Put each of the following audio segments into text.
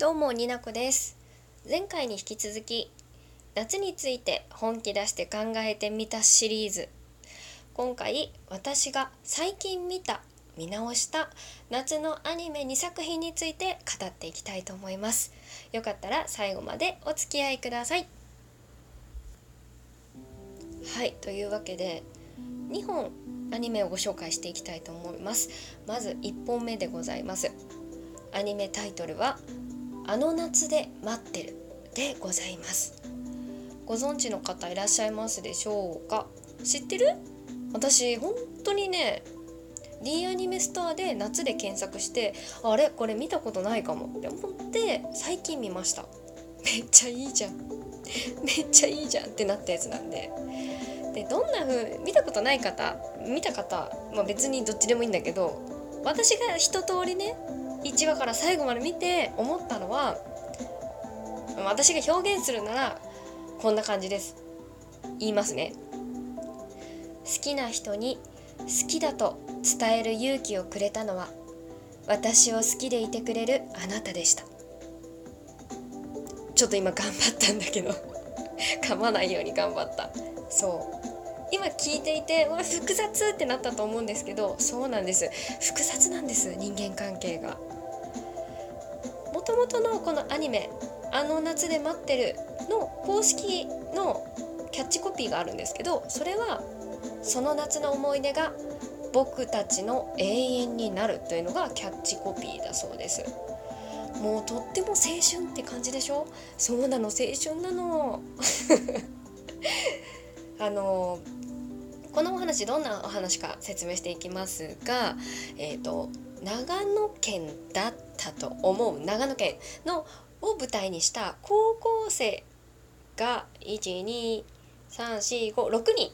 どうもになこです。前回に引き続き夏について本気出して考えてみたシリーズ。今回私が最近見た見直した夏のアニメ2作品について語っていきたいと思います。よかったら最後までお付き合いください。はいというわけで2本アニメをご紹介していきたいと思います。まず1本目でございます。アニメタイトルはあの夏で待ってるでございます。ご存知の方いらっしゃいますでしょうか？知ってる？私本当にね D アニメストアで夏で検索してあれ？これ見たことないかもって思って最近見ました。めっちゃいいじゃん。めっちゃいいじゃんってなったやつなんで。でどんな風見たことない方見た方、まあ、別にどっちでもいいんだけど私が一通りね1話から最後まで見て思ったのは私が表現するならこんな感じです。言いますね。好きな人に好きだと伝える勇気をくれたのは私を好きでいてくれるあなたでした。ちょっと今頑張ったんだけど 噛まないように頑張った。そう。今聞いていてうわ複雑ってなったと思うんですけどそうなんです。複雑なんです人間関係が。ともとのこのアニメ「あの夏で待ってる」の公式のキャッチコピーがあるんですけどそれは「その夏の思い出が僕たちの永遠になる」というのがキャッチコピーだそうです。もうとっても青春って感じでしょ？そうなの青春なの。あのこのお話どんなお話か説明していきますがえっ、ー、と長野県だったと思う長野県のを舞台にした高校生が12345 6人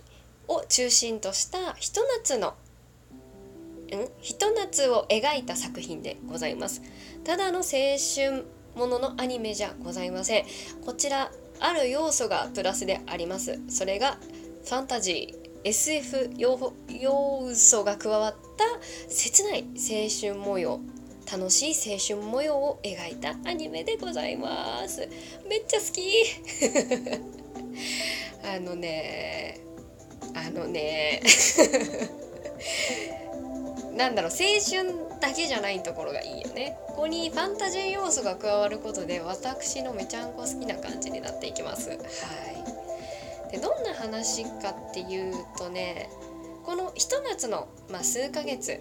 を中心としたひと夏のん？ひと夏を描いた作品でございます。ただの青春もののアニメじゃございません。こちらある要素がプラスであります。それがファンタジー。SF 要素が加わった切ない青春模様楽しい青春模様を描いたアニメでございます。めっちゃ好き。あのねあのね なんだろう青春だけじゃないところがいいよね。ここにファンタジー要素が加わることで私のめちゃんこ好きな感じになっていきます。はい。どんな話かっていうとねこのひと夏の、まあ、数ヶ月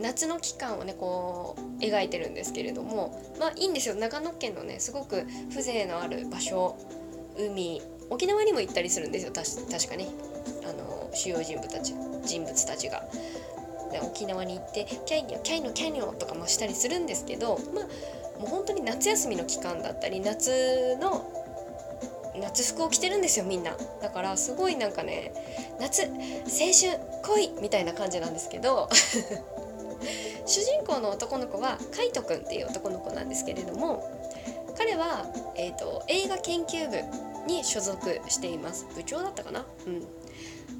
夏の期間をねこう描いてるんですけれどもまあいいんですよ。長野県のねすごく風情のある場所海沖縄にも行ったりするんですよ。確かにあの主要人物たち人物たちが。で沖縄に行ってキャイニョキャイニョキャイニョとかもしたりするんですけどまあもう本当に夏休みの期間だったり夏の夏服を着てるんですよみんな。だからすごいなんかね夏青春恋みたいな感じなんですけど 主人公の男の子はカイトくんっていう男の子なんですけれども彼は、えーと、映画研究部に所属しています。部長だったかな？うん。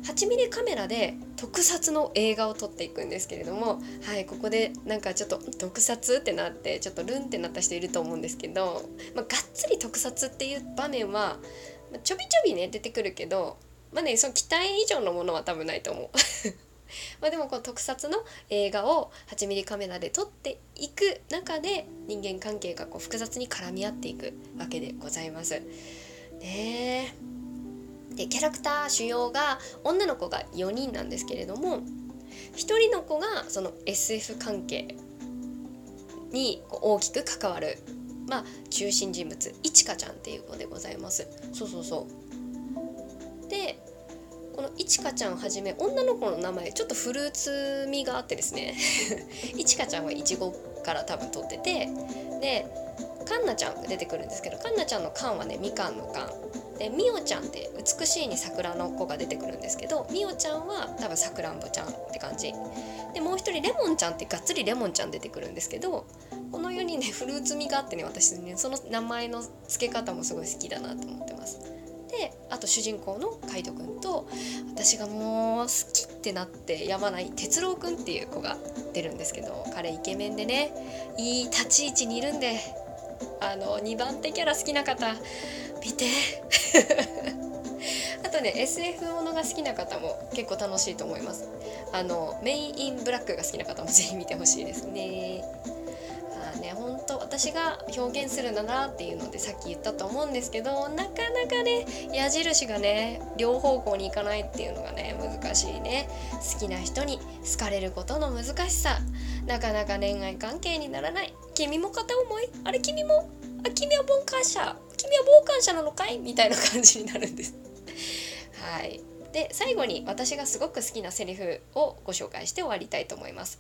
8ミリカメラで特撮の映画を撮っていくんですけれどもはいここでなんかちょっと特撮ってなってちょっとルンってなった人いると思うんですけど、まあ、がっつり特撮っていう場面はちょびちょびね出てくるけどまあねその期待以上のものは多分ないと思う。まあでもこの特撮の映画を 8mm カメラで撮っていく中で人間関係がこう複雑に絡み合っていくわけでございます。ねでキャラクター主要が女の子が4人なんですけれども1人の子がその SF 関係に大きく関わるまあ中心人物いちかちゃんっていう子でございます。そうそうそう。でこのいちかちゃんはじめ女の子の名前ちょっとフルーツ味があってですね。いちかちゃんはいちごから多分取っててでかんなちゃんが出てくるんですけどかんなちゃんの「かん」はねみかんの「かん」でみおちゃんって美しいに桜の子が出てくるんですけどみおちゃんは多分さくらんぼちゃんって感じ。でもう一人レモンちゃんってがっつりレモンちゃん出てくるんですけどこの4人ねフルーツ味があってね私ねその名前の付け方もすごい好きだなと思ってます。であと主人公の海斗くんと私がもう好きってなってやまない哲郎くんっていう子が出るんですけど彼イケメンでねいい立ち位置にいるんであの2番手キャラ好きな方見て。あとね SF ものが好きな方も結構楽しいと思います。あのメインインブラックが好きな方もぜひ見てほしいですね。あね本当私が表現するんだなっていうのでさっき言ったと思うんですけどなかなかね矢印がね両方向に行かないっていうのがね難しいね。好きな人に好かれることの難しさ。なかなか恋愛関係にならない。君も片思いあれ？君もあ君は傍観者。君は傍観者なのかい？みたいな感じになるんです。はい。で最後に私がすごく好きなセリフをご紹介して終わりたいと思います。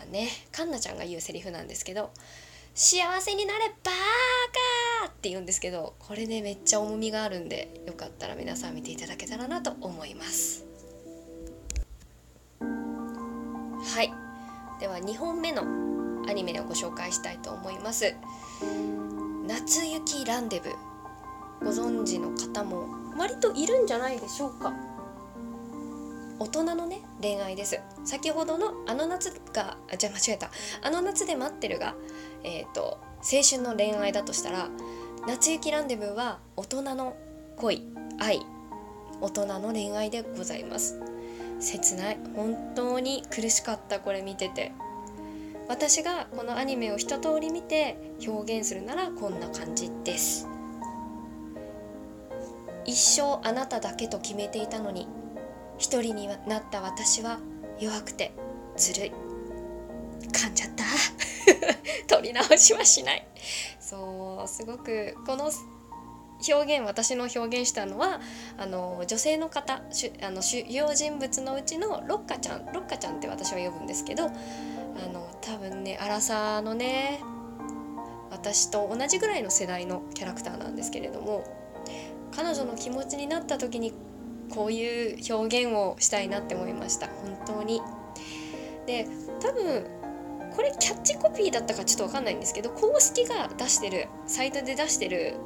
あね。カンナちゃんが言うセリフなんですけど「幸せになれバーカ!」って言うんですけどこれねめっちゃ重みがあるんでよかったら皆さん見ていただけたらなと思います。では2本目のアニメをご紹介したいと思います。夏雪ランデブご存知の方も割といるんじゃないでしょうか。大人のね恋愛です。先ほどのあの夏があじゃあ間違えた。あの夏で待ってるがえっ、ー、と青春の恋愛だとしたら夏雪ランデブーは大人の恋愛大人の恋愛でございます。切ない。本当に苦しかったこれ見てて。私がこのアニメを一通り見て表現するならこんな感じです。一生あなただけと決めていたのに一人になった私は弱くてずるい。噛んじゃった 取り直しはしない。そうすごくこの表現私の表現したのはあの女性の方あの主要人物のうちのロッカちゃんロッカちゃんって私は呼ぶんですけどあの多分ねアラサーのね私と同じぐらいの世代のキャラクターなんですけれども彼女の気持ちになった時にこういう表現をしたいなって思いました本当に。で多分これキャッチコピーだったかちょっと分かんないんですけど公式が出してるサイトで出してる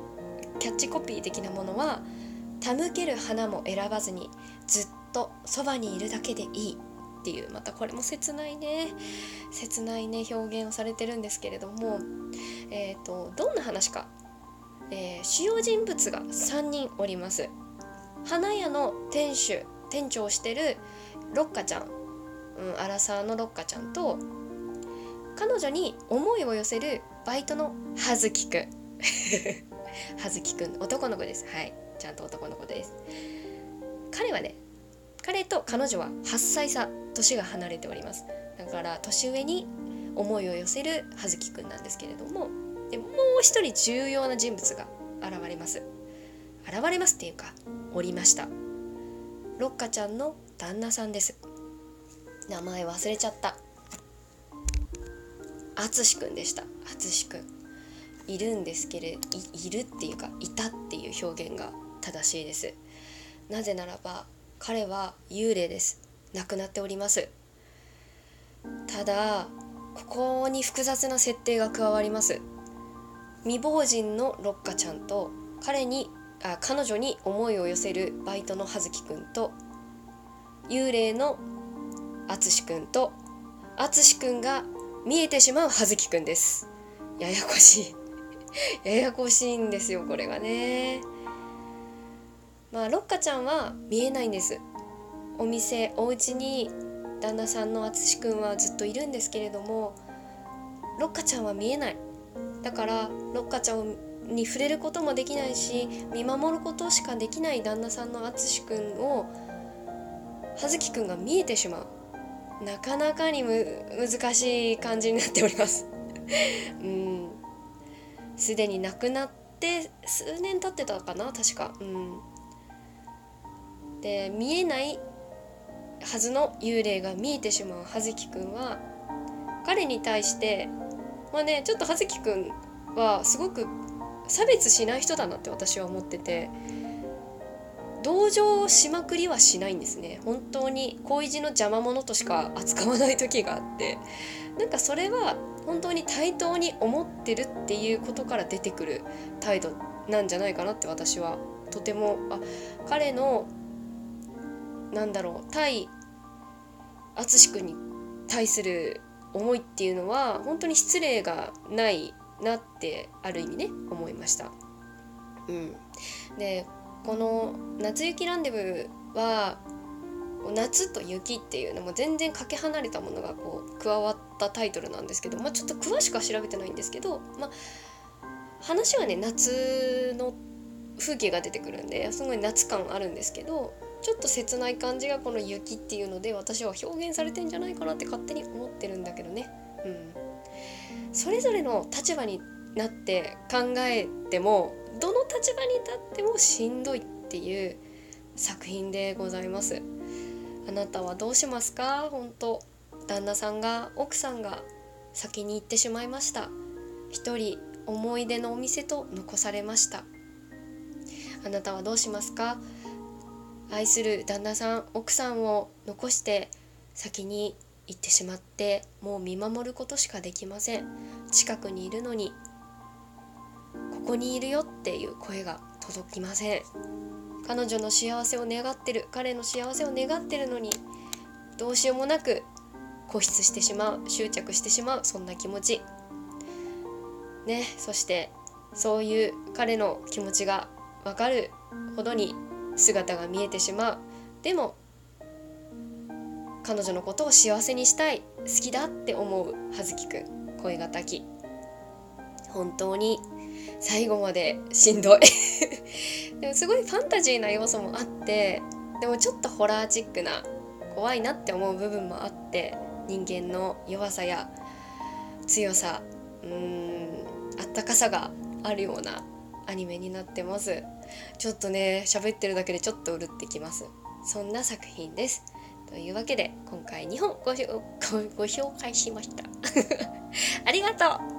キャッチコピー的なものは「手向ける花も選ばずにずっとそばにいるだけでいい」っていうまたこれも切ないね。切ないね表現をされてるんですけれどもえ、ー、とどんな話か、えー、主要人物が3人おります。花屋の店主店長をしてるロッカちゃん、うん、アラサーのロッカちゃんと彼女に思いを寄せるバイトの葉月くん。葉月くん男の子です。はい。ちゃんと男の子です。彼はね彼と彼女は8歳差年が離れております。だから年上に思いを寄せる葉月くんなんですけれどもでもう一人重要な人物が現れます。現れますっていうかおりました。ロッカちゃんの旦那さんです。名前忘れちゃった。あつしくんでした。あつしくん。いるんですけれいるっていうかいたっていう表現が正しいです。なぜならば彼は幽霊です。亡くなっております。ただここに複雑な設定が加わります。未亡人のロッカちゃんと彼にあ彼女に思いを寄せるバイトの葉月くんと幽霊の淳くんと淳くんが見えてしまう葉月くんです。ややこしい。ややこしいんですよこれがね。まあロッカちゃんは見えないんです。お店お家に旦那さんの淳くんはずっといるんですけれどもロッカちゃんは見えない。だからロッカちゃんに触れることもできないし見守ることしかできない旦那さんの淳くんを葉月くんが見えてしまう。なかなかにむ難しい感じになっております。うん。すでに亡くなって数年経ってたかな確か。うん。で見えないはずの幽霊が見えてしまう葉月くんは彼に対してまあねちょっと葉月くんはすごく差別しない人だなって私は思ってて。同情しまくりはしないんですね。本当に恋路の邪魔者としか扱わない時があって。なんかそれは本当に対等に思ってるっていうことから出てくる態度なんじゃないかなって私はとてもあ彼のなんだろう対淳君に対する思いっていうのは本当に失礼がないなってある意味ね思いました。うん、でこの「夏雪ランデブー」は夏と雪っていうのも全然かけ離れたものがこう加わったタイトルなんですけど、まあ、ちょっと詳しくは調べてないんですけど、まあ、話はね夏の風景が出てくるんですごい夏感あるんですけどちょっと切ない感じがこの雪っていうので私は表現されてんじゃないかなって勝手に思ってるんだけどね。うん、それぞれの立場になって考えてもどの立場に立ってもしんどいっていう作品でございます。あなたはどうしますか？本当旦那さんが奥さんが先に行ってしまいました。一人思い出のお店と残されました。あなたはどうしますか？愛する旦那さん奥さんを残して先に行ってしまってもう見守ることしかできません。近くにいるのにここにいるよっていう声が届きません。彼女の幸せを願ってる彼の幸せを願ってるのにどうしようもなく固執してしまう執着してしまうそんな気持ち。ねそしてそういう彼の気持ちが分かるほどに姿が見えてしまう。でも彼女のことを幸せにしたい好きだって思う葉月くん。声がたき本当に最後までしんどい。でもすごいファンタジーな要素もあってでもちょっとホラーチックな怖いなって思う部分もあって人間の弱さや強さうんあったかさがあるようなアニメになってます。ちょっとね喋ってるだけでちょっとうるってきます。そんな作品です。というわけで今回2本ごごご紹介しました。ありがとう。